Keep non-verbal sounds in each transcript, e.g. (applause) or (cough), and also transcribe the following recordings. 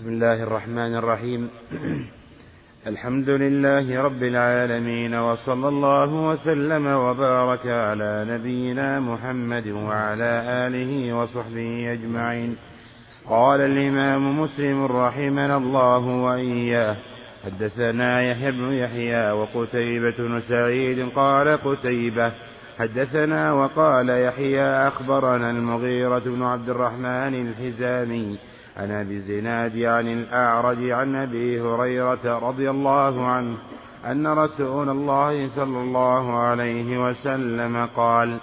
بسم الله الرحمن الرحيم. (clears throat) الحمد لله رب العالمين وصلى الله وسلم وبارك على نبينا محمد وعلى آله وصحبه أجمعين. قال الإمام مسلم رحمنا الله وإياه حدثنا يحيى بن يحيى وقتيبة بن سعيد قال قتيبة حدثنا وقال يحيى أخبرنا المغيرة بن عبد الرحمن الحزامي عن أبي الزناد عن الأعرج عن أبي هريرة رضي الله عنه أن رسول الله صلى الله عليه وسلم قال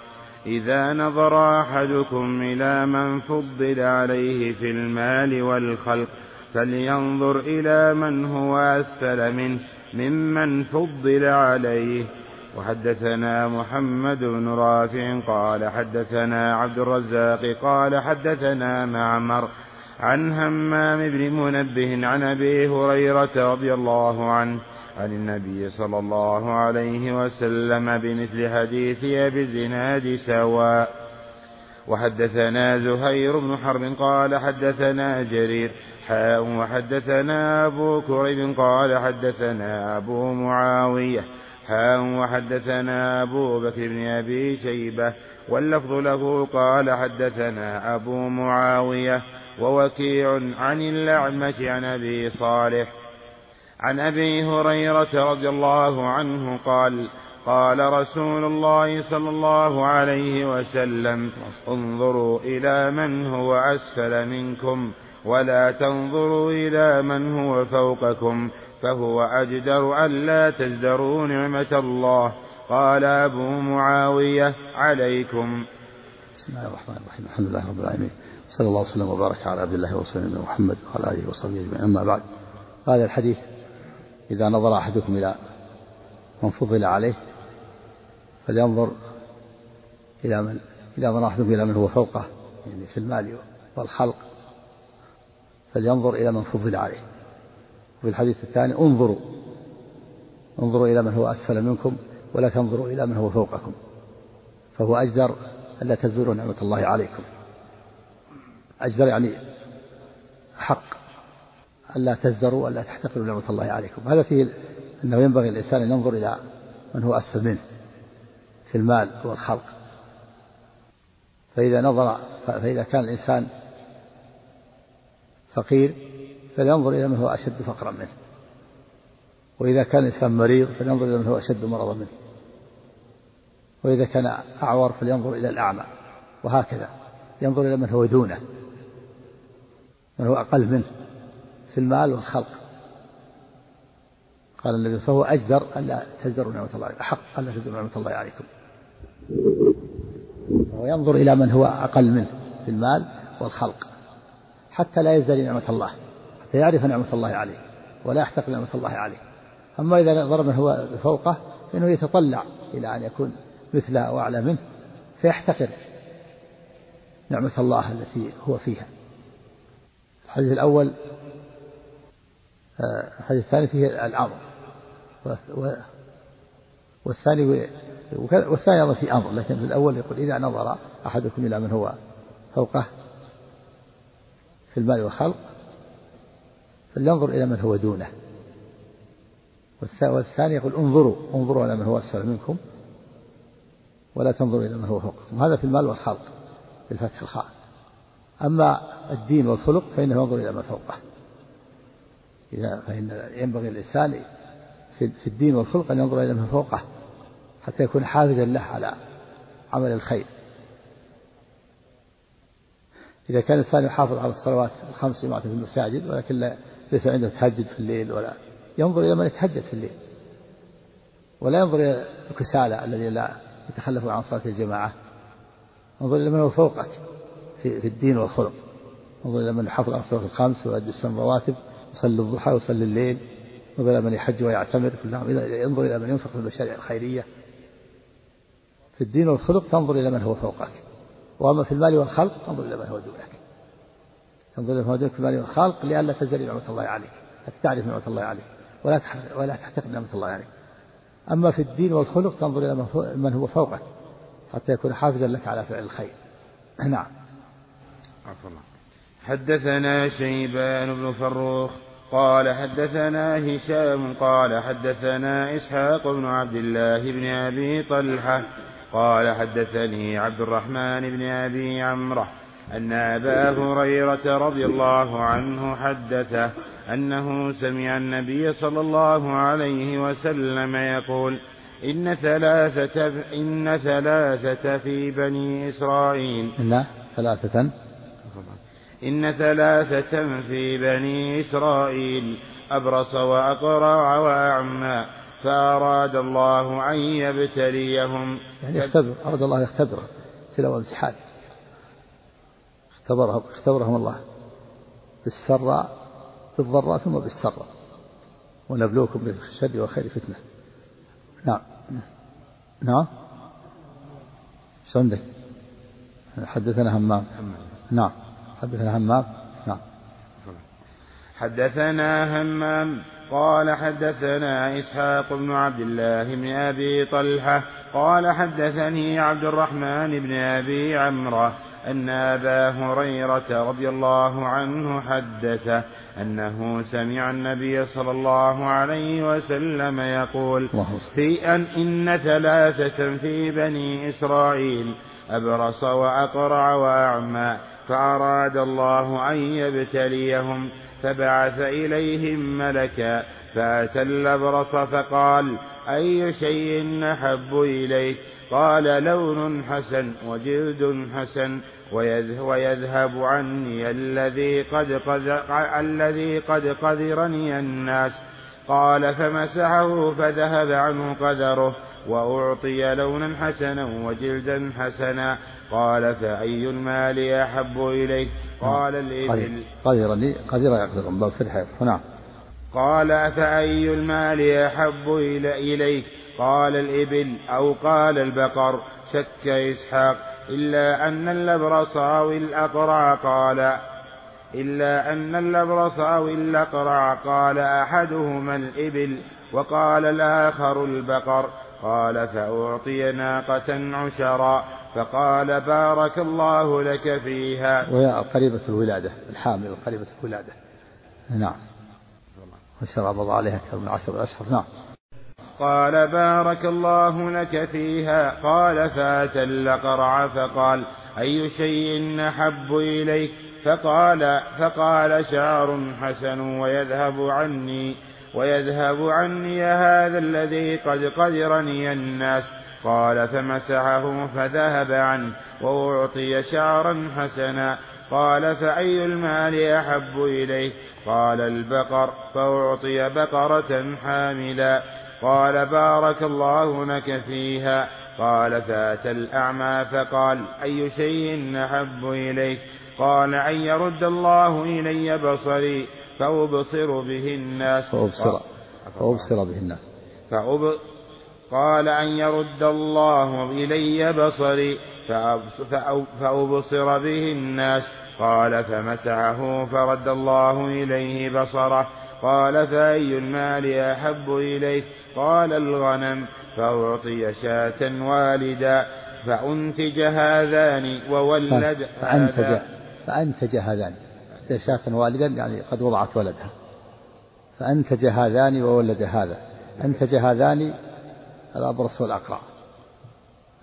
إذا نظر أحدكم إلى من فضل عليه في المال والخلق فلينظر إلى من هو أسفل منه ممن فضل عليه. وحدثنا محمد بن رافع قال حدثنا عبد الرزاق قال حدثنا معمر عن همام بن منبه عن أبي هريرة رضي الله عنه عن النبي صلى الله عليه وسلم بمثل حديث أبي الزناد سواء وحدثنا زهير بن حرب قال حدثنا جرير حاء وحدثنا أبو كريب قال حدثنا أبو معاوية حاء وحدثنا أبو بكر بن أبي شيبة واللفظ له قال حدثنا أبو معاوية ووكيع عن الأعمش عن أبي صالح. عن أبي هريرة رضي الله عنه قال قال رسول الله صلى الله عليه وسلم انظروا إلى من هو أسفل منكم ولا تنظروا إلى من هو فوقكم فهو أجدر ألا تزدروا نعمة الله. قال أبو معاوية عليكم. بسم الله الرحمن الرحيم. الحمد لله رب العالمين. صلى الله وسلم وبارك على عبد الله ورسوله محمد وعلى آله وصحبه أجمعين. أما بعد هذا الحديث إذا نظر أحدكم إلى من فضل عليه فلينظر إلى من إذا نظر أحدكم إلى من هو فوقه يعني في المال والخلق فلينظر إلى من فضل عليه. وفي الحديث الثاني انظروا انظروا إلى من هو أسفل منكم ولا تنظروا إلى من هو فوقكم فهو أجدر ألا تزوروا نعمة الله عليكم. أجدر يعني حق ألا تزدروا ألا تحتقروا نعمة الله عليكم. هذا فيه أنه ينبغي الإنسان أن ينظر إلى من هو أسفل منه في المال والخلق. فإذا نظر فإذا كان الإنسان فقير فلينظر إلى من هو أشد فقرا منه. وإذا كان الإنسان مريض فلينظر إلى من هو أشد مرضا منه. وإذا كان أعور فلينظر إلى الأعمى. وهكذا. ينظر إلى من هو دونه. من هو أقل منه في المال والخلق. قال النبي فهو أجدر ألا تزدروا نعمة الله أحق ألا تزدروا نعمة الله عليكم. وينظر إلى من هو أقل منه في المال والخلق حتى لا يزدري نعمة الله حتى يعرف نعمة الله عليه ولا يحتقر نعمة الله عليه. أما إذا نظر من هو فوقه فإنه يتطلع إلى أن يكون مثله أو أعلى منه فيحتقر نعمة الله التي هو فيها. الحديث الأول آه، الحديث الثاني فيه الأمر والثاني والثاني أيضا في أمر لكن في الأول يقول إذا نظر أحدكم إلى من هو فوقه في المال والخلق فلينظر إلى من هو دونه. والثاني يقول انظروا انظروا إلى من هو أسفل منكم ولا تنظروا إلى من هو فوقكم. هذا في المال والخلق بالفتح الخاء. أما الدين والخلق فإنه ينظر إلى من فوقه. إذا فإن ينبغي الإنسان في الدين والخلق أن ينظر إلى من فوقه حتى يكون حافزا له على عمل الخير. إذا كان الإنسان يحافظ على الصلوات الخمس جماعة في المساجد ولكن ليس عنده تهجد في الليل ولا ينظر إلى من يتهجد في الليل. ولا ينظر إلى الكسالى الذي لا يتخلف عن صلاة الجماعة. انظر إلى من هو فوقك. في, في الدين والخلق. انظر إلى من يحافظ على الصلوات الخمس ويؤدي السنة الرواتب يصلي الضحى ويصلي الليل انظر إلى من يحج ويعتمر كلهم ينظر إلى من ينفق في المشاريع الخيرية. في الدين والخلق تنظر إلى من هو فوقك. وأما في المال والخلق تنظر إلى من هو دونك. تنظر إلى من هو دونك في المال والخلق لئلا تزدري نعمة الله عليك. حتى تعرف نعمة الله عليك. ولا ولا تحتقر نعمة الله عليك. أما في الدين والخلق تنظر إلى من هو فوقك. حتى يكون حافزا لك على فعل الخير. نعم. حدثنا شيبان بن فروخ قال حدثنا هشام قال حدثنا إسحاق بن عبد الله بن أبي طلحة قال حدثني عبد الرحمن بن أبي عمره أن أبا هريرة رضي الله عنه حدثه أنه سمع النبي صلى الله عليه وسلم يقول إن ثلاثة إن ثلاثة في بني إسرائيل. إن ثلاثة إن ثلاثة في بني إسرائيل أبرص وأقرع وأعمى فأراد الله أن يبتليهم. يعني يختبر أراد الله يختبره ابتلاء وامتحان اختبرهم اختبرهم الله بالسراء بالضراء ثم بالسراء. ونبلوكم بالشر والخير فتنة. نعم. نعم؟ إيش عندك؟ حدثنا همام نعم. حدثنا همام نعم. حدثنا همام. قال حدثنا إسحاق بن عبد الله بن أبي طلحة. قال حدثني عبد الرحمن بن أبي عمرو أن أبا هريرة رضي الله عنه حدث أنه سمع النبي صلى الله عليه وسلم يقول في أن إن ثلاثة في بني إسرائيل أبرص وأقرع وأعمى فأراد الله أن يبتليهم فبعث إليهم ملكا فأتى الأبرص فقال أي شيء أحب إليك؟ قال لون حسن وجلد حسن ويذهب عني الذي قد الذي قد قدرني الناس. قال فمسحه فذهب عنه قدره وأعطي لونا حسنا وجلدا حسنا. قال فأي المال أحب إليك؟ قال الإبل. قدر لي قدر يقدر باب نعم قال فأي المال أحب إليك؟ قال الإبل أو قال البقر. شك إسحاق. إلا أن الأبرص أو الأقرع. قال إلا أن الأبرص أو الأقرع. قال أحدهما الإبل وقال الآخر البقر. قال فأعطي ناقة عشرا فقال بارك الله لك فيها. وهي قريبة الولادة الحامل قريبة الولادة. نعم. وشرى بضع عليها أكثر من عشر أشهر نعم. قال بارك الله لك فيها. قال فأتى الأقرع فقال أي شيء أحب إليك؟ فقال فقال شعر حسن ويذهب عني. ويذهب عني هذا الذي قد قدرني الناس. قال فمسحه فذهب عنه وأعطي شعرا حسنا. قال فأي المال أحب إليه؟ قال البقر. فأعطي بقرة حاملا. قال بارك الله لك فيها. قال فأتى الأعمى فقال أي شيء أحب إليك؟ قال أن يرد الله إلي بصري. فأبصر به الناس. فأبصر فأبصر به الناس. فأب قال أن يرد الله إلي بصري. فأبصر به الناس. قال فمسحه فرد الله إليه بصره. قال فأي المال أحب إليك قال الغنم. فأعطي شاة والدا. فأنتج هذان وولد فأنتج فأنتج هذان. شاة والدا يعني قد وضعت ولدها. فأنتج هذان وولد هذا. أنتج هذان الأبرص والأقرع.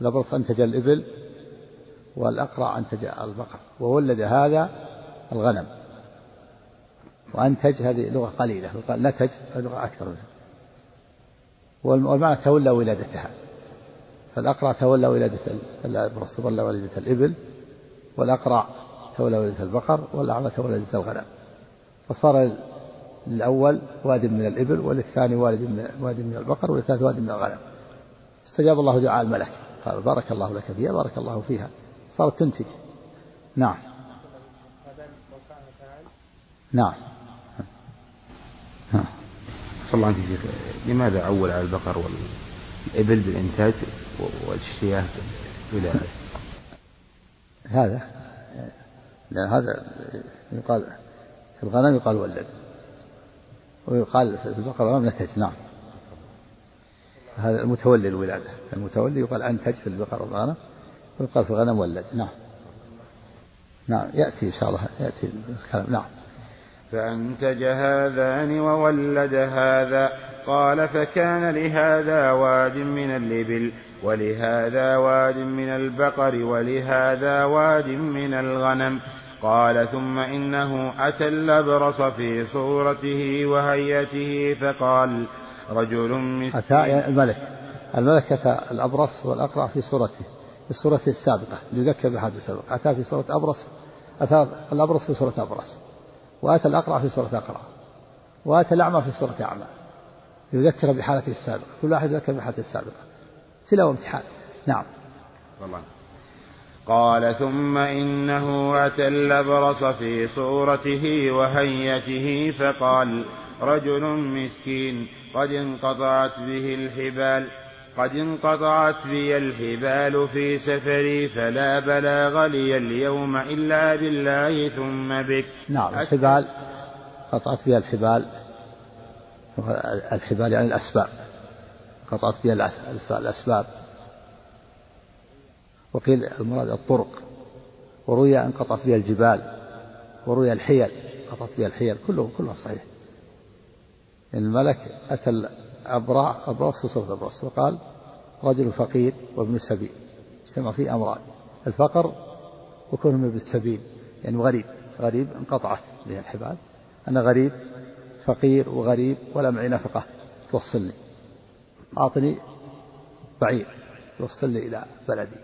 الأبرص أنتج الإبل والأقرع أنتج البقر. وولد هذا الغنم. وأنتج هذه لغة قليلة. نتج لغة أكثر منها. والمعنى تولى ولادتها. فالأقرع تولى ولادة الأبرص تولى ولادة الإبل. والأقرع تولى ولادة البقر والأعمى تولى ولادة الغنم. فصار الأول واد من الإبل وللثاني واد من واد من البقر وللثالث واد من الغنم. استجاب الله دعاء الملك. قال بارك الله لك فيها بارك الله فيها. صارت تنتج. نعم. نعم. صلى الله عليه وسلم. لماذا عول على البقر والإبل بالإنتاج والشياه بالولادة هذا لأن هذا يقال في الغنم يقال ولد. ويقال في البقر والغنم نتج نعم. هذا المتولي الولادة. المتولي يقال أنتج في البقر والغنم ويقال في الغنم ولد. نعم. نعم يأتي إن شاء الله يأتي الكلام. نعم. فأنتج هذان وولد هذا قال فكان لهذا واد من الإبل. ولهذا واد من البقر ولهذا واد من الغنم. قال ثم إنه أتى الأبرص في صورته وهيئته فقال رجل مسكين. أتى الملك. الملك أتى الأبرص والأقرع في صورته في صورته السابقة ليذكر بحادث السابق أتى في صورة أبرص أتى الأبرص في صورة أبرص وأتى الأقرع في صورة أقرع وأتى الأعمى في صورة أعمى. يذكر بحالته السابقة كل واحد يذكر بحالته السابقة. تلاوة امتحان نعم. والله. قال ثم إنه أتى الأبرص في صورته وهيته فقال رجل مسكين قد انقطعت به الحبال قد انقطعت بي الحبال في سفري فلا بلاغ لي اليوم إلا بالله ثم بك. نعم. الحبال قطعت بها الحبال الحبال يعني الأسباب. قطعت بها الأسباب. وقيل المراد الطرق. وروي أن قطعت بها الجبال. وروي الحيل. قطعت بها الحيل. كله كلها صحيح. الملك أتى الأبراع أبرص في صوت أبرص وقال رجل فقير وابن سبيل. اجتمع فيه أمران. الفقر وكونه ابن السبيل يعني غريب. غريب انقطعت به الحبال. أنا غريب فقير وغريب ولا معي نفقة. توصلني. أعطني بعير يوصلني إلى بلدي.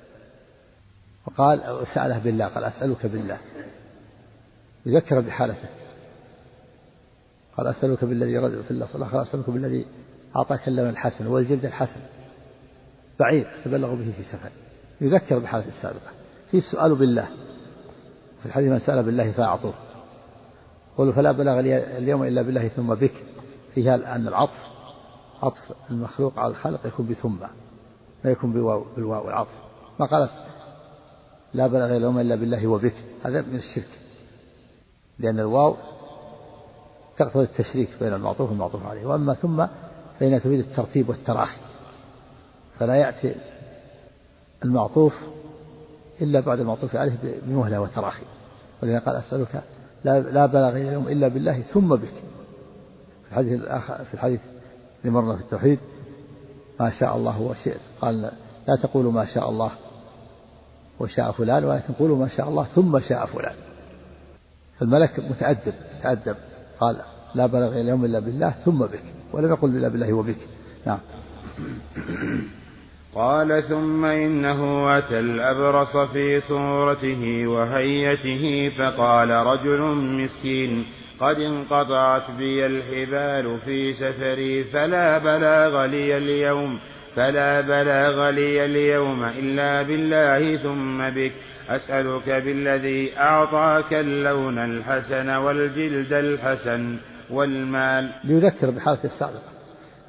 وقال سأله بالله قال أسألك بالله. يذكر بحالته. قال أسألك بالذي رد في الله قال أسألك بالذي أعطاك اللون الحسن والجلد الحسن. بعير تبلغ به في سفر. يذكر بحالته السابقة. في السؤال بالله. في الحديث من سأل بالله فأعطوه. قولوا فلا بلغ لي اليوم إلا بالله ثم بك. فيها أن العطف عطف المخلوق على الخلق يكون بثم ما يكون بواو بالواو العطف. ما قال لا بلغ اليوم إلا بالله وبك. هذا من الشرك. لأن الواو تقتضي التشريك بين المعطوف والمعطوف عليه. وأما ثم فإنها تفيد الترتيب والتراخي. فلا يأتي المعطوف إلا بعد المعطوف عليه بمهلة وتراخي. ولذا قال أسألك لا, لا بلغ اليوم إلا بالله ثم بك. في الحديث الآخر في الحديث اللي مرنا في التوحيد. ما شاء الله وشئت قال لا تقولوا ما شاء الله وشاء فلان ولكن قولوا ما شاء الله ثم شاء فلان. فالملك متأدب تأدب قال لا بلغ اليوم إلا بالله ثم بك ولم يقل إلا بالله وبك. نعم. قال ثم إنه أتى الأبرص في صورته وهيته فقال رجل مسكين قد انقطعت بي الحبال في سفري فلا بلاغ لي اليوم فلا بلاغ لي اليوم إلا بالله ثم بك. أسألك بالذي أعطاك اللون الحسن والجلد الحسن والمال. ليذكر بحالة السابقة.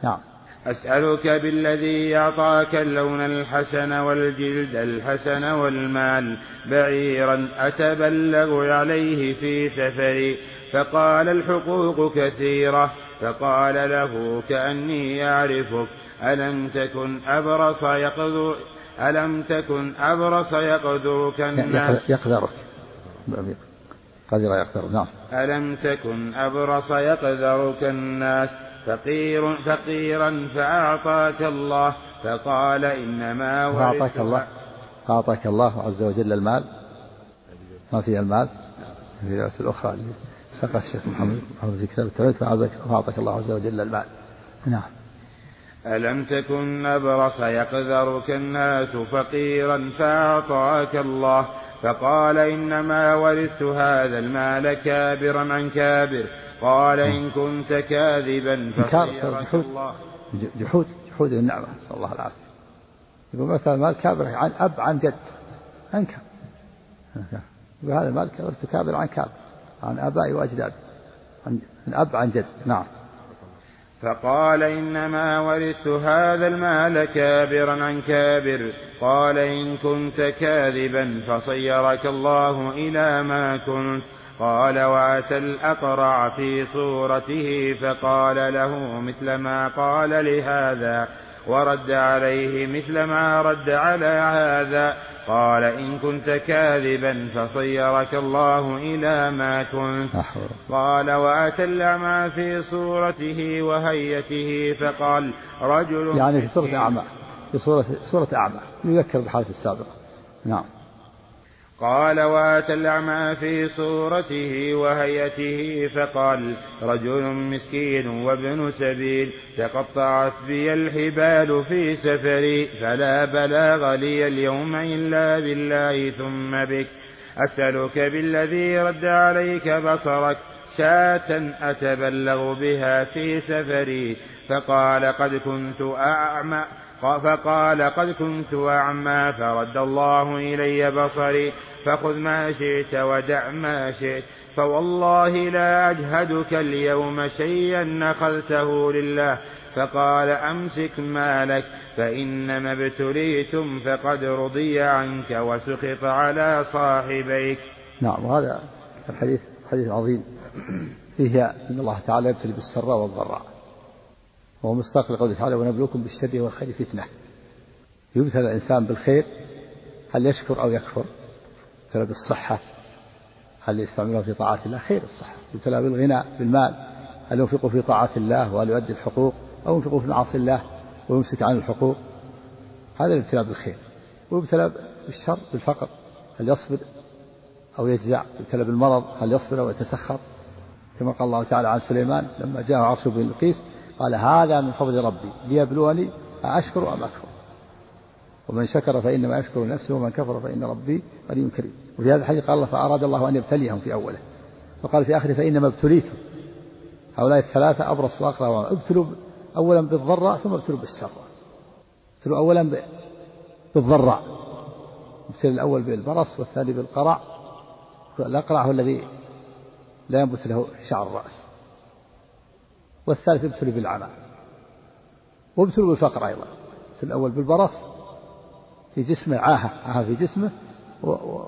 نعم. أسألك بالذي أعطاك اللون الحسن والجلد الحسن والمال. بعيرا أتبلغ عليه في سفري فقال الحقوق كثيرة فقال له كأني أعرفك ألم تكن أبرص يقدر ألم تكن أبرص يقدرك الناس؟ يقدرك قدر يقدر نعم. ألم تكن أبرص يقدرك الناس؟ فقير فقيرا فأعطاك الله فقال إنما أعطاك الله. أعطاك الله عز وجل المال. ما فيها المال؟ في الأخرى. سقى الشيخ محمد محمد في كتاب التوحيد فأعطاك الله عز وجل المال. نعم. ألم تكن أبرص يقذرك الناس فقيرا فأعطاك الله فقال إنما ورثت هذا المال كابرا عن كابر قال إن كنت كاذبا فصيرك الله. جحود. جحود النعمة نسأل الله العافية. يقول مثلا المال كابر عن أب عن جد. أنكر. يقول هذا المال ورثت كابر عن كابر. عن آبائي وأجدادي عن أب عن جد. نعم. فقال إنما ورثت هذا المال كابرا عن كابر. قال إن كنت كاذبا فصيرك الله إلى ما كنت. قال وأتى الأقرع في صورته فقال له مثل ما قال لهذا. ورد عليه مثل ما رد على هذا. قال إن كنت كاذبا فصيرك الله إلى ما كنت. قال وأتى الأعمى في صورته وهيته فقال رجل يعني في صورة أعمى. في صورة صورة أعمى. يذكر بحالة السابقة. نعم. قال واتى الأعمى في صورته وهيئته فقال رجل مسكين وابن سبيل تقطعت بي الحبال في سفري فلا بلاغ لي اليوم إلا بالله ثم بك. أسألك بالذي رد عليك بصرك شاة أتبلغ بها في سفري. فقال قد كنت أعمى فقال قد كنت أعمى فرد الله إلي بصري فخذ ما شئت ودع ما شئت فوالله لا أجهدك اليوم شيئا أخذته لله. فقال أمسك مالك فإنما ابتليتم فقد رضي عنك وسخط على صاحبيك. نعم وهذا الحديث حديث عظيم. فيه أن الله تعالى يبتلي بالسراء والضراء. وهو مصداق لقوله تعالى ونبلوكم بالشر والخير فتنة. يبتلى الإنسان بالخير هل يشكر أو يكفر؟ يبتلى بالصحة هل يستعملها في طاعات الله؟ خير الصحة. يبتلى بالغنى بالمال هل ينفق في طاعة الله وهل يؤدي الحقوق؟ أو ينفق في معاصي الله ويمسك عن الحقوق؟ هذا الابتلاء بالخير. ويبتلى بالشر بالفقر هل يصبر أو يجزع؟ يبتلى بالمرض هل يصبر أو يتسخط كما قال الله تعالى عن سليمان لما جاء عرشه بالقيس قال هذا من فضل ربي ليبلوني أشكر أم أكفر؟ ومن شكر فإنما يشكر نفسه ومن كفر فإن ربي غني كريم وفي هذا الحديث قال الله فأراد الله أن يبتليهم في أوله. وقال في آخره فإنما ابتليتم. هؤلاء الثلاثة أبرص وأقرأ ابتلوا أولا بالضراء ثم ابتلوا بالسراء ابتلوا أولا بالضراء. ابتلى الأول بالبرص والثاني بالقرع الأقرع هو الذي لا ينبت له شعر الرأس. والثالث ابتلي بالعمى وابتلوا بالفقر أيضا. الأول بالبرص في جسمه عاهة عاهة في جسمه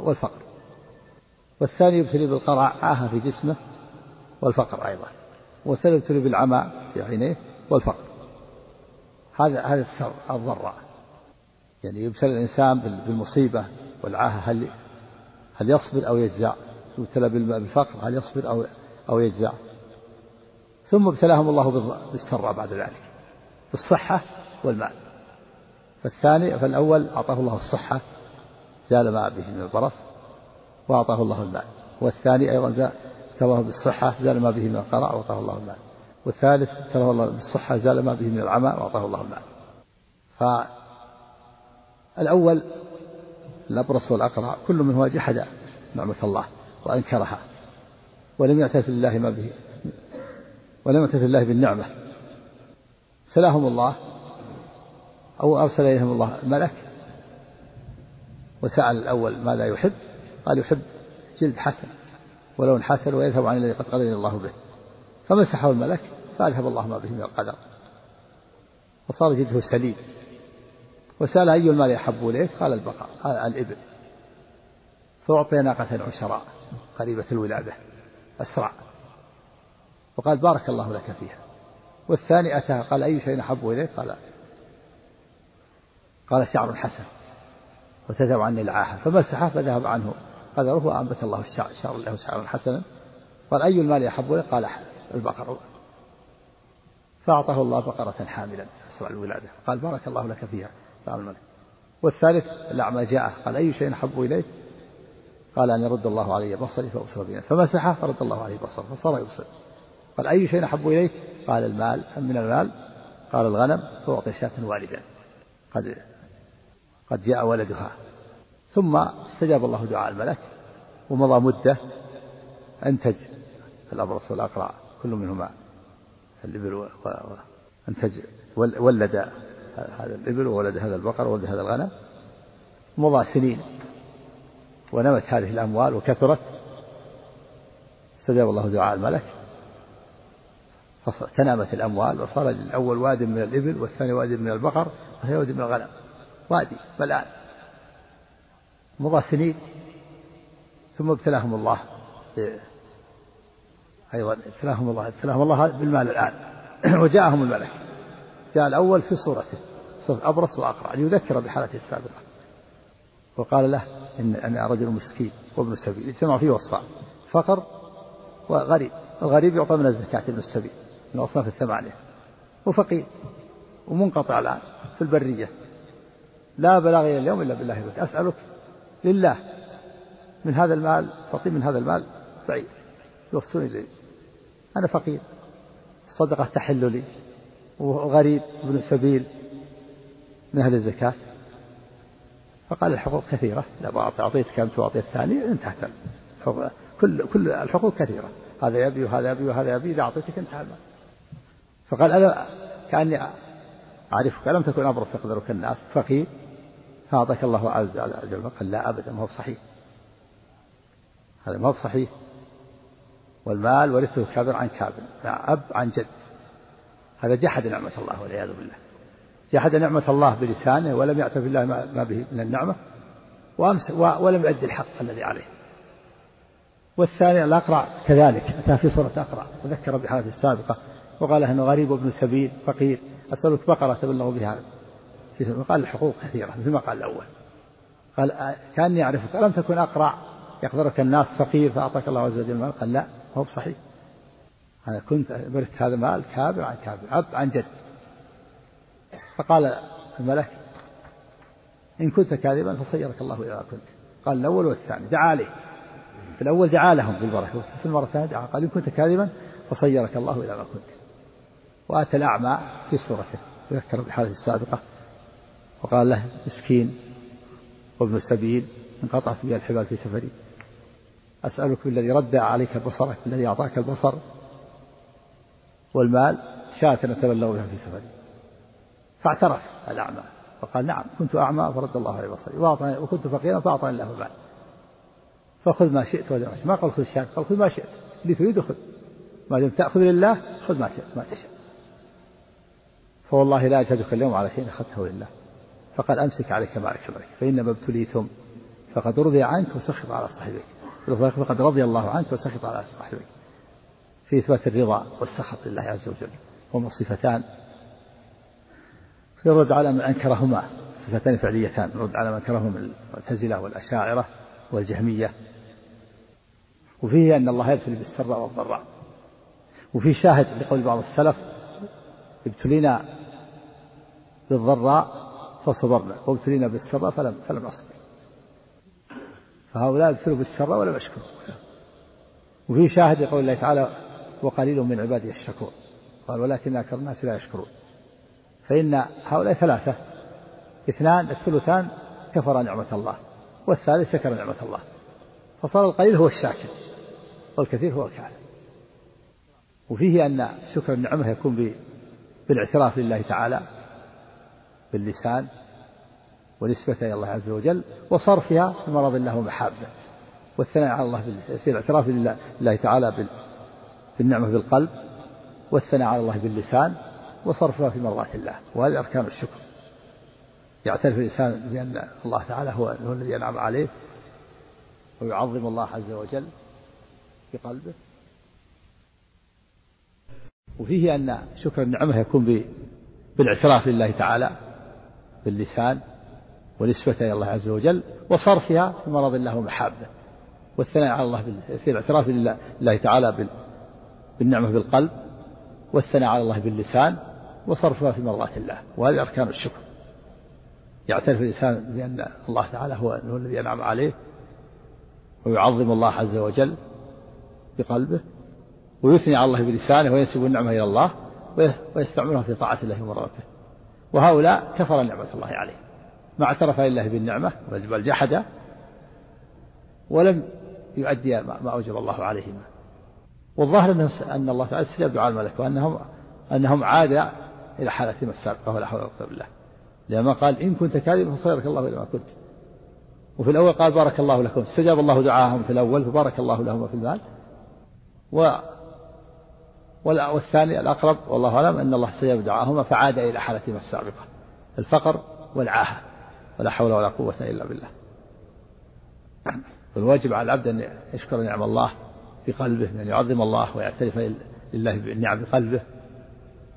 والفقر. والثاني يبتلي بالقرع عاهة في جسمه والفقر أيضا. والثالث يبتلي بالعمى في عينيه والفقر. هذا هذا السر الضراء. يعني يبتلى الإنسان بالمصيبة والعاهة. هل هل يصبر أو يجزع؟ يبتلى بالفقر هل يصبر أو أو يجزع؟ ثم ابتلاهم الله بالسراء بعد ذلك بالصحة والمال. فالثاني فالأول أعطاه الله الصحة زال ما به من البرص وأعطاه الله المال. والثاني أيضا ابتلاه الله بالصحة زال ما به من القراء وأعطاه الله المال. والثالث ابتلاه الله بالصحة زال ما به من العمى وأعطاه الله المال. فالأول الأبرص والأقرع كل منهما جحد نعمة الله وأنكرها ولم يعترف لله ما به. ولم يعترف الله بالنعمة. ابتلاهم الله أو أرسل إليهم الله ملك وسأل الأول ماذا يحب قال يحب جلد حسن ولون حسن ويذهب عن الذي قد قدر الله به. فمسحه الملك فأذهب الله ما به من القدر. وصار جلده سليم. وسأل أي المال يحب إليك قال البقاء قال الإبل. فأعطي ناقة عشراء قريبة الولادة أسرع. وقال بارك الله لك فيها. والثاني أتى قال أي شيء أحب إليك؟ قال قال شعر حسن وتذهب عني العاهة. فمسحه فذهب عنه. قدره وأنبت الله الشعر شعر له شعرا حسنا. قال أي المال أحب إليك؟ قال البقر. فأعطاه الله بقرة حاملا. أسرع الولادة. قال بارك الله لك فيها. قال الملك. والثالث الأعمى جاءه. قال أي شيء أحب إليك؟ قال أن يرد الله علي بصري فأبصر بنا فمسحه فرد الله عليه بصره. فصار يبصر. قال أي شيء أحب إليك؟ قال المال من المال؟ قال الغنم فأعطي شاة والدا قد قد جاء ولدها. ثم استجاب الله دعاء الملك ومضى مدة أنتج الأبرص والأقرع كل منهما الإبل أنتج ولد هذا الإبل وولد هذا البقر وولد هذا الغنم. مضى سنين ونمت هذه الأموال وكثرت. استجاب الله دعاء الملك تنامت الأموال وصار الأول واد من الإبل والثاني واد من البقر وهي واد من الغنم. وادي ملآن. مضى سنين ثم ابتلاهم الله. أيضا ابتلاهم الله ابتلاهم الله بالمال الآن. (clears throat) وجاءهم الملك. جاء الأول في صورته. أبرص وأقرع ليذكر بحالته السابقة. وقال له إن أنا رجل مسكين وابن سبيل. اجتمع فيه وصفان فقر وغريب. الغريب يعطى من الزكاة ابن السبيل. من الأصناف الثمانية وفقير ومنقطع الآن في البرية. لا بلاغ إلى اليوم إلا بالله بك أسألك لله من هذا المال تعطي من هذا المال بعيد. يوصلني إليه. أنا فقير. الصدقة تحل لي. وغريب ابن سبيل من أهل الزكاة. فقال الحقوق كثيرة. لا أعطيتك أنت وأعطيت الثاني انتهت. كل كل الحقوق كثيرة. هذا يبي وهذا يبي وهذا يبي إذا أعطيتك انتهى المال. فقال أنا كأني أعرفك ألم تكن أبرص يقدرك الناس. فقير فأعطاك الله عز وجل. قال لا أبدا ما هو صحيح. هذا ما هو صحيح. والمال ورثه كابر عن كابر أب عن جد. هذا جحد نعمة الله والعياذ بالله. جحد نعمة الله بلسانه ولم يعترف الله ما به من النعمة وأمس ولم يؤدي الحق الذي عليه. والثاني الأقرع كذلك أتى في صورة أقرع وذكر بحالته السابقة. وقال أنه غريب وابن سبيل فقير. أسألك بقرة تبلغ بها قال الحقوق كثيرة مثل ما قال الأول. قال كأني أعرفك. ألم تكن أقرع؟ يقدرك الناس فقير فأعطاك الله عز وجل المال قال لا هو بصحيح. أنا كنت ورثت هذا المال كابر عن كابر أب عن جد. فقال الملك إن كنت كاذبا فصيرك الله ما كنت. قال الأول والثاني دعا عليه. في الأول دعا لهم بالبركة في المرة الثانية دعا قال إن كنت كاذبا فصيرك الله إلى ما كنت. وأتى الأعمى في صورته. وذكر بحالته السابقة وقال له مسكين وابن سبيل انقطعت بي الحبال في سفري. أسألك بالذي رد عليك بصرك الذي أعطاك البصر والمال شاة نتبلغ بها في سفري. فاعترف الأعمى فقال نعم كنت أعمى فرد الله علي بصري. وكنت فقيرا فأعطاني الله المال. فخذ ما شئت ولا ما قال خذ شاة قال خذ ما شئت. اللي تريد خذ. ما دمت تأخذ لله خذ ما شئت ما تشاء. فوالله لا أشهدك اليوم على شيء أخذته لله فقال أمسك عليك ما الملك فإنما ابتليتم فقد رضي عنك وسخط على صاحبك. فقد رضي الله عنك وسخط على صاحبك. في إثبات الرضا والسخط لله عز وجل. هما صفتان. يرد على من أنكرهما. صفتان فعليتان. يرد على من أنكرهما المعتزلة والأشاعرة والجهمية. وفيه أن الله يبتلي بالسراء والضراء. وفي شاهد لقول بعض السلف ابتلينا بالضراء فصبرنا وابتلينا بالسراء فلم فلم نصبر فهؤلاء ابتلوا بالسراء ولم يشكروا وفي شاهد يقول الله تعالى وقليل من عبادي الشكور قال ولكن أكثر الناس لا يشكرون فإن هؤلاء ثلاثة اثنان الثلثان كفر نعمة الله والثالث شكر نعمة الله. فصار القليل هو الشاكر والكثير هو الكافر وفيه أن شكر النعمة يكون بالاعتراف لله تعالى باللسان ونسبة إلى الله عز وجل وصرفها في مرض الله ومحابة والثناء على الله في الاعتراف لله تعالى بالنعمة بالقلب والثناء على الله باللسان وصرفها في مرضاة الله وهذه أركان الشكر. يعترف الإنسان بأن الله تعالى هو, هو الذي أنعم عليه ويعظم الله عز وجل بقلبه وفيه أن شكر النعمة يكون بالاعتراف لله تعالى باللسان ونسبة إلى الله عز وجل وصرفها في مرض الله ومحابة والثناء على الله في الاعتراف لله تعالى بالنعمة بالقلب والثناء على الله باللسان وصرفها في مرضاة الله. وهذه أركان الشكر. يعترف الإنسان بأن الله تعالى هو, هو الذي أنعم عليه ويعظم الله عز وجل بقلبه ويثني على الله بلسانه وينسب النعمة إلى الله ويستعملها في طاعة الله ومرضاته. وهؤلاء كفر نعمة الله عليه ما اعترف لله بالنعمة بل جحد ولم يؤدي ما أوجب الله عليهما. والظاهر أن الله تعالى استجاب دعاء الملك وأنهم أنهم عاد إلى حالتهم السابقة ولا حول ولا قوة بالله. لما قال إن كنت كاذبا فصيرك الله إلى ما كنت. وفي الأول قال بارك الله لكم استجاب الله دعاءهم في الأول فبارك الله لهم في المال. و والثاني الأقرب والله أعلم أن الله استجاب دعاهما فعاد إلى حالتهما السابقة الفقر والعاهة ولا حول ولا قوة إلا بالله. والواجب على العبد أن يشكر نعم الله بقلبه أن يعظم الله ويعترف لله بالنعم بقلبه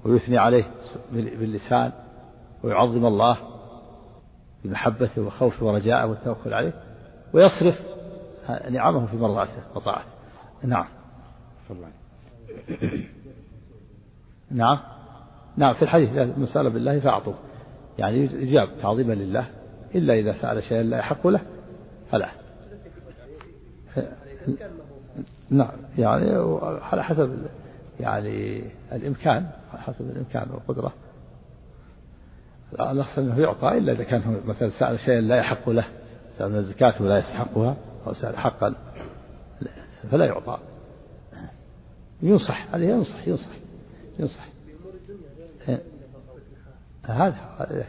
ويثني عليه باللسان ويعظم الله بمحبته وخوفه ورجائه والتوكل عليه ويصرف نعمه في مرضاته وطاعته. نعم. نعم. نعم في الحديث من سأل بالله فأعطوه. يعني يجاب تعظيما لله إلا إذا سأل شيئا لا يحق له فلا. نعم يعني على حسب يعني الإمكان على حسب الإمكان والقدرة. الأحسن أنه يعطى إلا إذا كان مثلا سأل شيئا لا يحق له سأل من الزكاة ولا يستحقها أو سأل حقا فلا يعطى. ينصح عليه ينصح ينصح. ينصح هذا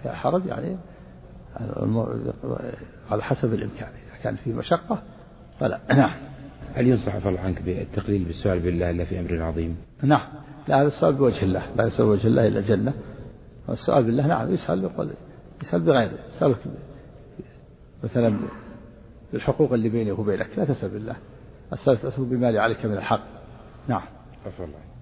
حرج يعني على حسب الإمكان. إذا كان في مشقة فلا. نعم. هل ينصح الله عنك بالتقليل بالسؤال بالله إلا في أمر عظيم؟ نعم. لا هذا السؤال بوجه الله. لا يسأل بوجه الله إلا الجنة. والسؤال بالله نعم يسأل يقول يسأل بغيره. يسألك مثلا بالحقوق اللي بيني وبينك. لا تسأل بالله. أسأل بما عليك من الحق. نعم. الله.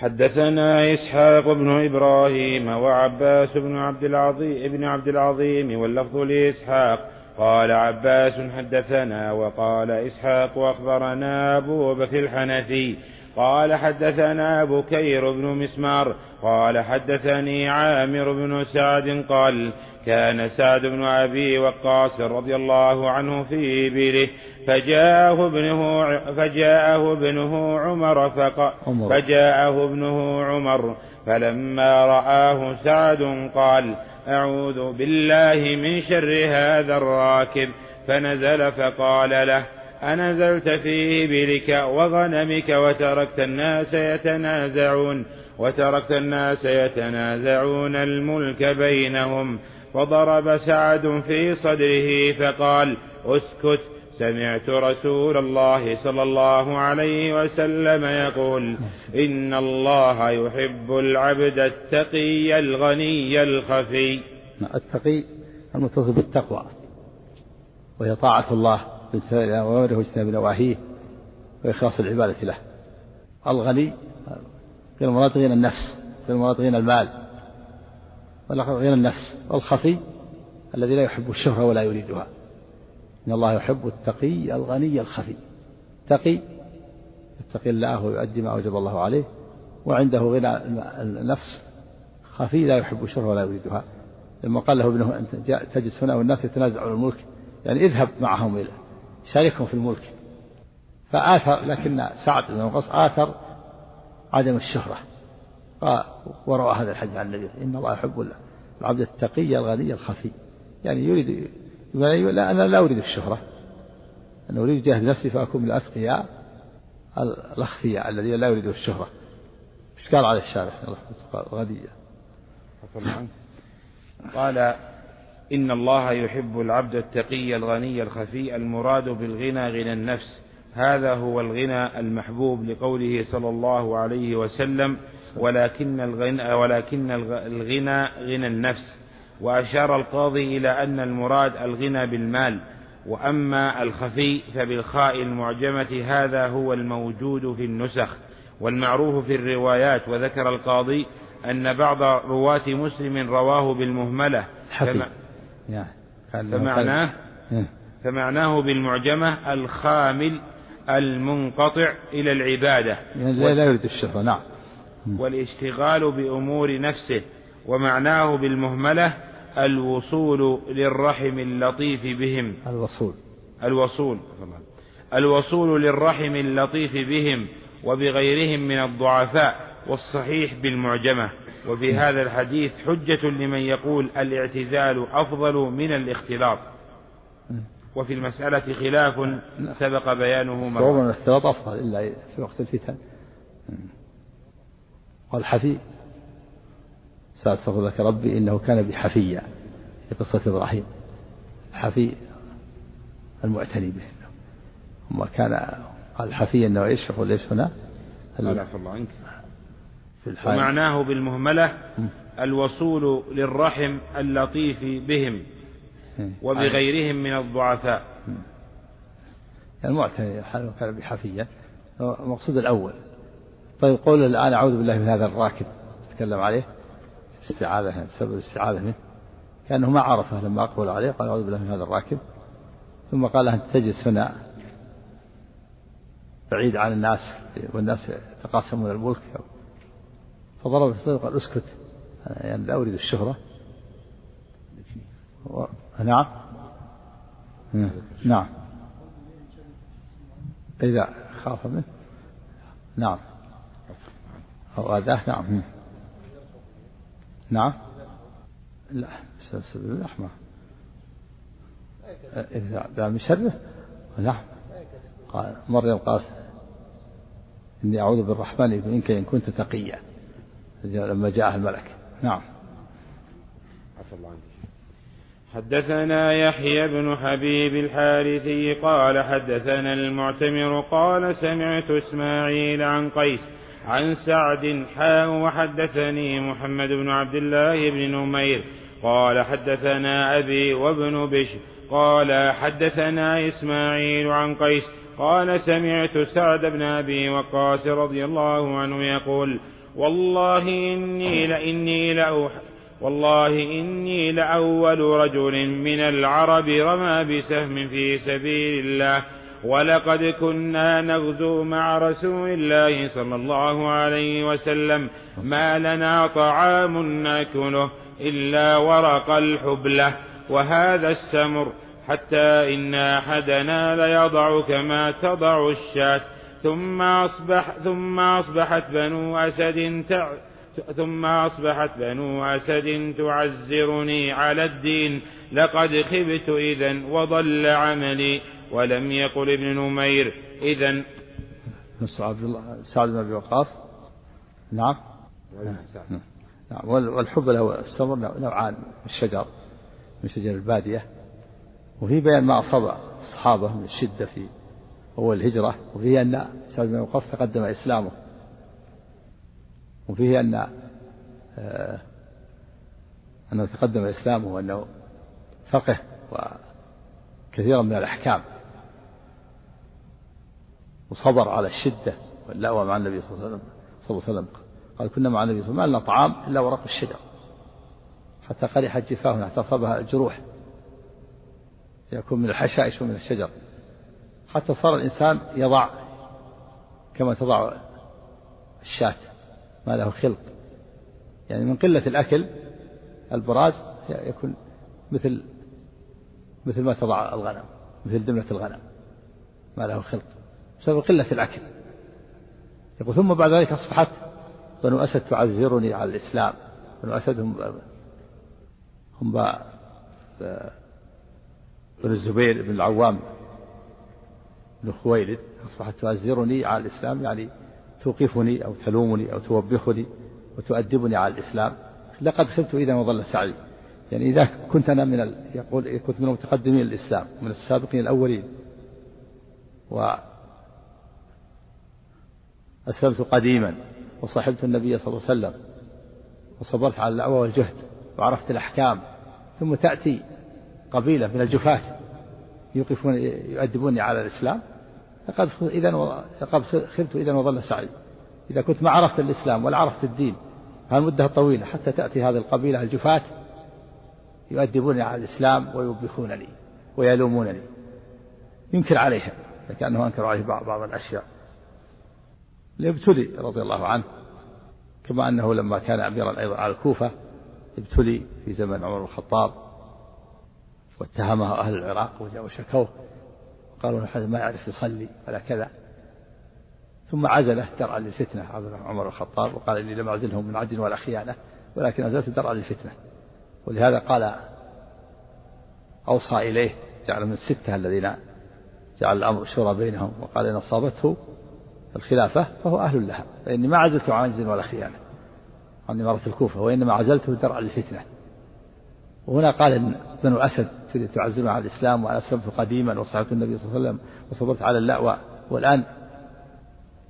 حدثنا إسحاق بن إبراهيم وعباس بن عبد العظيم ابن عبد العظيم واللفظ لإسحاق. قال عباس حدثنا وقال إسحاق أخبرنا أبو بكر الحنفي قال حدثنا بكير بن مسمار قال حدثني عامر بن سعد قال كان سعد بن أبي وقاص رضي الله عنه في إبله فجاءه ابنه فجاءه ابنه عمر فق فجاءه ابنه عمر فلما رآه سعد قال أعوذ بالله من شر هذا الراكب فنزل فقال له أنزلت في إبلك وغنمك وتركت الناس يتنازعون وتركت الناس يتنازعون الملك بينهم. فضرب سعد في صدره فقال أسكت سمعت رسول الله صلى الله عليه وسلم يقول إن الله يحب العبد التقي الغني الخفي. التقي المتصف بالتقوى وهي طاعة الله. بامتثال أوامره واجتناب نواهيه وإخلاص العبادة له. الغني غير المراد غنى النفس غير المراد غنى المال غنى النفس. والخفي الذي لا يحب الشهرة ولا يريدها. إن الله يحب التقي الغني الخفي. تقي يتقي الله ويؤدي ما أوجب الله عليه. وعنده غنى النفس خفي لا يحب الشر ولا يريدها. لما قال له ابنه أنت تجلس هنا والناس يتنازعون الملك يعني اذهب معهم إلى شاركهم في الملك. فآثر لكن سعد بن وقاص آثر عدم الشهرة. وروى هذا الحديث عن النبي إن الله يحب العبد التقي الغني الخفي. يعني يريد لا أنا لا أريد الشهرة. أنا أريد جهد نفسي فأكون من الأتقياء الأخفياء الذين لا يريدون الشهرة. إيش قال على الشارع غدية قال إن الله يحب العبد التقي الغني الخفي المراد بالغنى غنى النفس. هذا هو الغنى المحبوب لقوله صلى الله عليه وسلم ولكن الغنى ولكن الغنى غنى النفس. وأشار القاضي إلى أن المراد الغنى بالمال. وأما الخفي فبالخاء المعجمة هذا هو الموجود في النسخ. والمعروف في الروايات. وذكر القاضي أن بعض رواة مسلم رواه بالمهملة. فما فمعناه فمعناه بالمعجمة الخامل المنقطع إلى العبادة. يعني لا يريد الشهرة نعم. والاشتغال بأمور نفسه ومعناه بالمهملة الوصول للرحم اللطيف بهم. الوصول. الوصول الوصول للرحم اللطيف بهم وبغيرهم من الضعفاء والصحيح بالمعجمة. وفي هذا الحديث حجة لمن يقول الاعتزال أفضل من الاختلاط. وفي المسألة خلاف سبق بيانه مرة الاختلاط أفضل إلا في وقت الفتن. والحفي سأستغفر لك ربي إنه كان بحفيا في قصة إبراهيم. حفي المعتني به. وما كان قال حفي أنه إيش؟ يقول إيش هنا؟ لا الله عنك. في الحال. ومعناه بالمهملة الوصول للرحم اللطيف بهم وبغيرهم من الضعفاء. المعتني حال كان بحفيا المقصود الأول. طيب قول الآن أعوذ بالله من هذا الراكب. تكلم عليه. استعاذة سبب الاستعاذة منه كأنه ما عرفه لما أقبل عليه. قال أعوذ بالله من هذا الراكب. ثم قال أنت تجلس هنا. بعيد عن الناس. والناس يتقاسمون الملك فضرب في قال اسكت. يعني لا أريد الشهرة. نعم. نعم. إذا خاف منه. نعم. أو أذاه نعم. نعم. لا. بسبب اللحمة إذا من شره نعم. قال مريم قالت إني أعوذ بالرحمن منك إن كنت تقيا. لما جاء الملك. نعم. عفى الله عنك. حدثنا يحيى بن حبيب الحارثي قال حدثنا المعتمر قال سمعت إسماعيل عن قيس عن سعد حاء وحدثني محمد بن عبد الله بن نمير قال حدثنا أبي وابن بشر قال حدثنا إسماعيل عن قيس قال سمعت سعد بن أبي وقاص رضي الله عنه يقول والله إني لإني لأوح والله إني لأول رجل من العرب رمى بسهم في سبيل الله. ولقد كنا نغزو مع رسول الله صلى الله عليه وسلم ما لنا طعام ناكله إلا ورق الحبلة. وهذا السمر حتى إن أحدنا ليضع كما تضع الشاة. ثم أصبح ثم أصبحت بنو أسد تع ثم أصبحت بنو أسد تعزرني على الدين. لقد خبت إذا وضل عملي ولم يقل ابن نمير. إذا سعد بن أبي وقاص. نعم. نعم. والحب له السمر نوعان من الشجر من شجر البادية. وفي بيان ما أصاب الصحابة من الشدة في أول الهجرة وفيه أن سعد بن وقاص تقدم إسلامه. وفيه أن آه، أنه تقدم إسلامه وأنه فقه وكثيرا من الأحكام. وصبر على الشدة واللأوى مع النبي صلى الله عليه وسلم قال كنا مع النبي صلى الله عليه وسلم ما لنا طعام إلا ورق الشجر. حتى قرحت جفاهنا حتى أصابها يكون من الحشائش ومن الشجر. حتى صار الإنسان يضع كما تضع الشاة ما له خلق. يعني من قلة الأكل البراز يكون مثل مثل ما تضع الغنم مثل دملة الغنم ما له خلق. بسبب قلة الأكل. يقول ثم بعد ذلك أصبحت بنو أسد تعزرني على الإسلام. بنو أسد هم هم بن الزبير بن العوام. بن خويلد أصبحت تعزرني على الإسلام يعني توقفني أو تلومني أو توبخني وتؤدبني على الإسلام. لقد خبت إذا وظل سعي يعني إذا كنت أنا من ال... يقول كنت من المتقدمين الإسلام من السابقين الأولين. و أسلمت قديما وصحبت النبي صلى الله عليه وسلم وصبرت على الدعوة والجهد وعرفت الأحكام. ثم تأتي قبيلة من الجفاة. يوقفون يؤدبوني على الإسلام. لقد إذا لقد خبت إذا وظل سعي إذا كنت ما عرفت الإسلام ولا عرفت الدين هالمدة الطويلة حتى تأتي هذه القبيلة الجفاة يؤدبوني على الإسلام ويوبخونني ويلومونني ينكر عليهم كأنه أنكر عليه بعض, بعض الأشياء. ليبتلي رضي الله عنه كما أنه لما كان أميرا أيضا على الكوفة ابتلي في زمن عمر الخطاب. واتهمه أهل العراق وجاءوا شكوه قالوا نحن ما يعرف يصلي ولا كذا. ثم عزله درعا للفتنة. عمر الخطاب وقال إني لم أعزلهم من عجز ولا خيانة ولكن عزلت درعا للفتنة. ولهذا قال أوصى إليه جعل من الستة الذين جعل الأمر شورى بينهم وقال إن أصابته الخلافة فهو أهل لها فإني ما عزلت عن عجز ولا خيانة عن إمارة الكوفة وإنما عزلته درعا للفتنة. وهنا قال إن بنو أسد تعزلون على الإسلام وأنا أسلمت قديما وصحبت النبي صلى الله عليه وسلم وصبرت على اللأوى والآن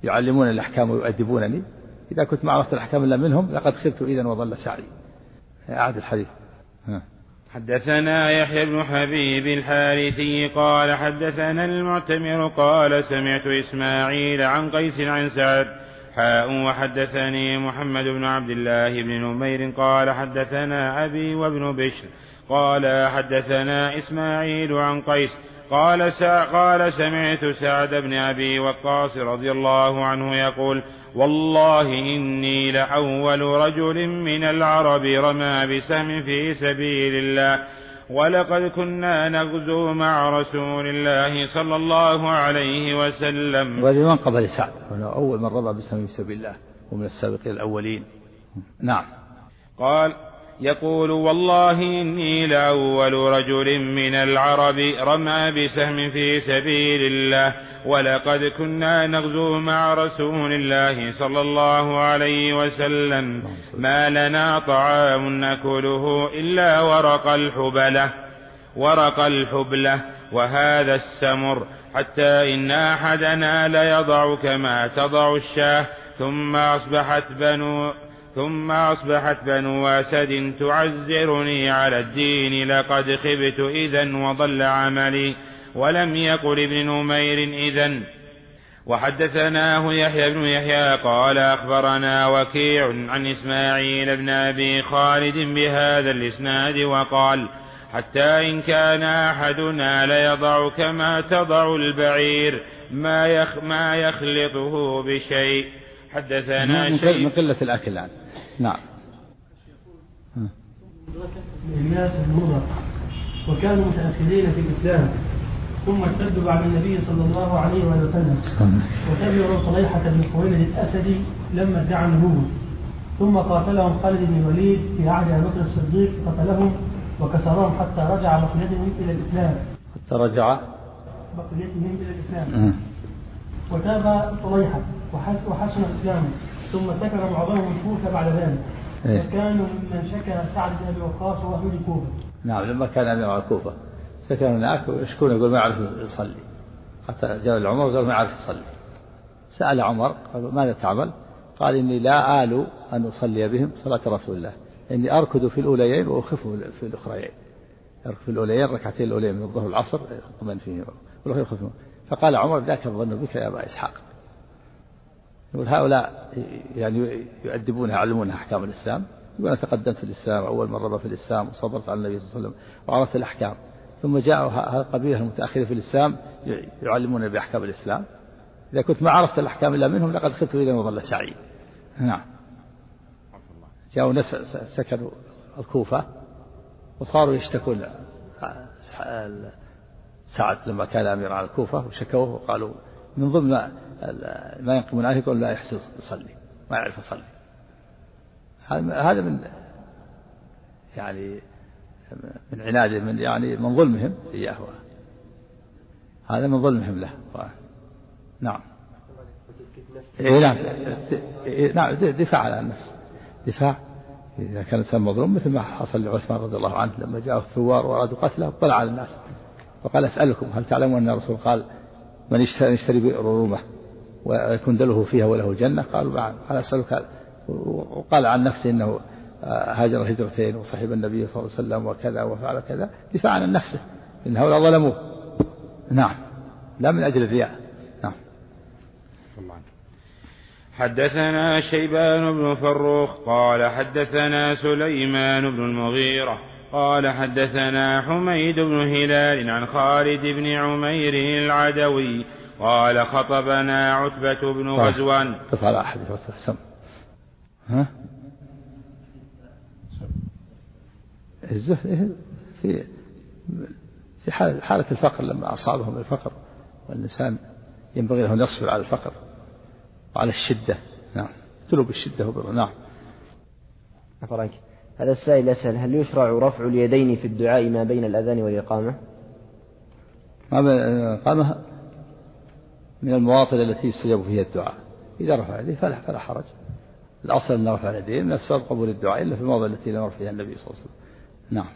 يعلمون الأحكام ويؤدبونني. إذا كنت ما عرفت الأحكام إلا منهم لقد خبت إذا وظل سعي أعد الحديث. حدثنا يحيى بن حبيب الحارثي قال حدثنا المعتمر قال سمعت إسماعيل عن قيس عن سعد حاء وحدثني محمد بن عبد الله بن نمير قال حدثنا أبي وابن بشر قال حدثنا إسماعيل عن قيس قال قال سمعت سعد بن أبي وقاص رضي الله عنه يقول والله إني لأول رجل من العرب رمى بسهم في سبيل الله ولقد كنا نغزو مع رسول الله صلى الله عليه وسلم. وهذه من قبل سعد أول من رمى بسهم في سبيل الله ومن السابقين الأولين. نعم. قال يقول والله إني لأول رجل من العرب رمى بسهم في سبيل الله ولقد كنا نغزو مع رسول الله صلى الله عليه وسلم. ما لنا طعام نأكله إلا ورق الحبلة ورق الحبلة وهذا السمر حتى إن أحدنا ليضع كما تضع الشاه ثم أصبحت بنو ثم أصبحت بنو أسد تعزرني على الدين لقد خبت إذا وضل عملي ولم يقل ابن نمير إذا وحدثناه يحيى بن يحيى قال أخبرنا وكيع عن إسماعيل بن أبي خالد بهذا الإسناد وقال حتى إن كان أحدنا ليضع كما تضع البعير ما يخ ما يخلطه بشيء حدثنا شيء من قلة الأكل يعني. نعم. الناس المضر وكانوا متأخرين في الإسلام ثم ارتدوا بعد النبي صلى الله عليه وسلم. وتبعوا طليحة بن خويلد الأسدي لما ادعى النبوة. ثم قاتلهم خالد بن الوليد في عهد أبي بكر الصديق قتلهم وكسرهم حتى رجع بقيتهم إلى الإسلام. حتى رجع. بقيتهم إلى الإسلام. وتاب طليحة وحسن إسلامه. ثم سكن معظمهم الكوفة بعد ذلك. إيه؟ وكانوا ممن شكى سعد بن أبي وقاص وأهل الكوفة. نعم لما كان أمير على الكوفة. سكن هناك ويشكون يقول ما يعرف يصلي. حتى جاء العمر وقال ما يعرف يصلي. سأل عمر قال ماذا تعمل؟ قال إني لا آل أن أصلي بهم صلاة رسول الله. إني أركض في الأوليين وأخف في الأخريين. أركض في الأوليين ركعتين الأوليين من الظهر والعصر والأخرى يخف فقال عمر ذاك الظن بك يا أبا إسحاق. يقول هؤلاء يعني يؤدبون يعلمون أحكام الإسلام. يقول أنا تقدمت في الإسلام أول مرة في الإسلام وصبرت على النبي صلى الله عليه وسلم وعرفت الأحكام. ثم جاءوا القبيلة المتأخرة في الإسلام يعلمون بأحكام الإسلام. إذا كنت ما عرفت الأحكام إلا منهم لقد خذت إذا وظل سعي نعم. جاءوا ناس سكنوا الكوفة وصاروا يشتكون سعد لما كان أميرا على الكوفة وشكوه وقالوا من ضمن ما ينقمون عليه يقول لا يحسن يصلي ما يعرف يصلي. هذا من يعني من عناده من يعني من ظلمهم إياه. هذا من ظلمهم له. نعم. إيه نعم. نعم دفاع على النفس. دفاع. إذا كان الإنسان مظلوم مثل ما حصل لعثمان رضي الله عنه لما جاءه الثوار وأرادوا قتله طلع على الناس وقال أسألكم هل تعلمون أن الرسول قال من يشتري بئر رومة ويكون دله فيها وله جنة قالوا نعم قال أسألك وقال عن نفسه أنه آه، هاجر هجرتين وصحب النبي صلى الله عليه وسلم وكذا وفعل كذا دفاعا عن نفسه إن هؤلاء ظلموه. نعم لا من أجل الرياء. نعم. حدثنا شيبان بن فروخ قال حدثنا سليمان بن المغيرة قال حدثنا حميد بن هلال عن خالد بن عمير العدوي قال خطبنا عتبة بن طيب. غزوان. على أحد سم. ها؟ الزهد في في حالة, حالة الفقر لما أصابهم الفقر والإنسان ينبغي له أن يصبر على الفقر وعلى الشدة. نعم. ابتلوا بالشدة وبر نعم. أفرانك هذا السائل يسأل هل يشرع رفع اليدين في الدعاء ما بين الأذان والإقامة؟ الإقامة من المواطن التي يستجاب فيها الدعاء. إذا رفع يديه فلا فلا حرج. الأصل أن رفع اليدين من أسباب قبول الدعاء إلا في المواضع التي لم يرفع فيها النبي صلى الله عليه وسلم. نعم.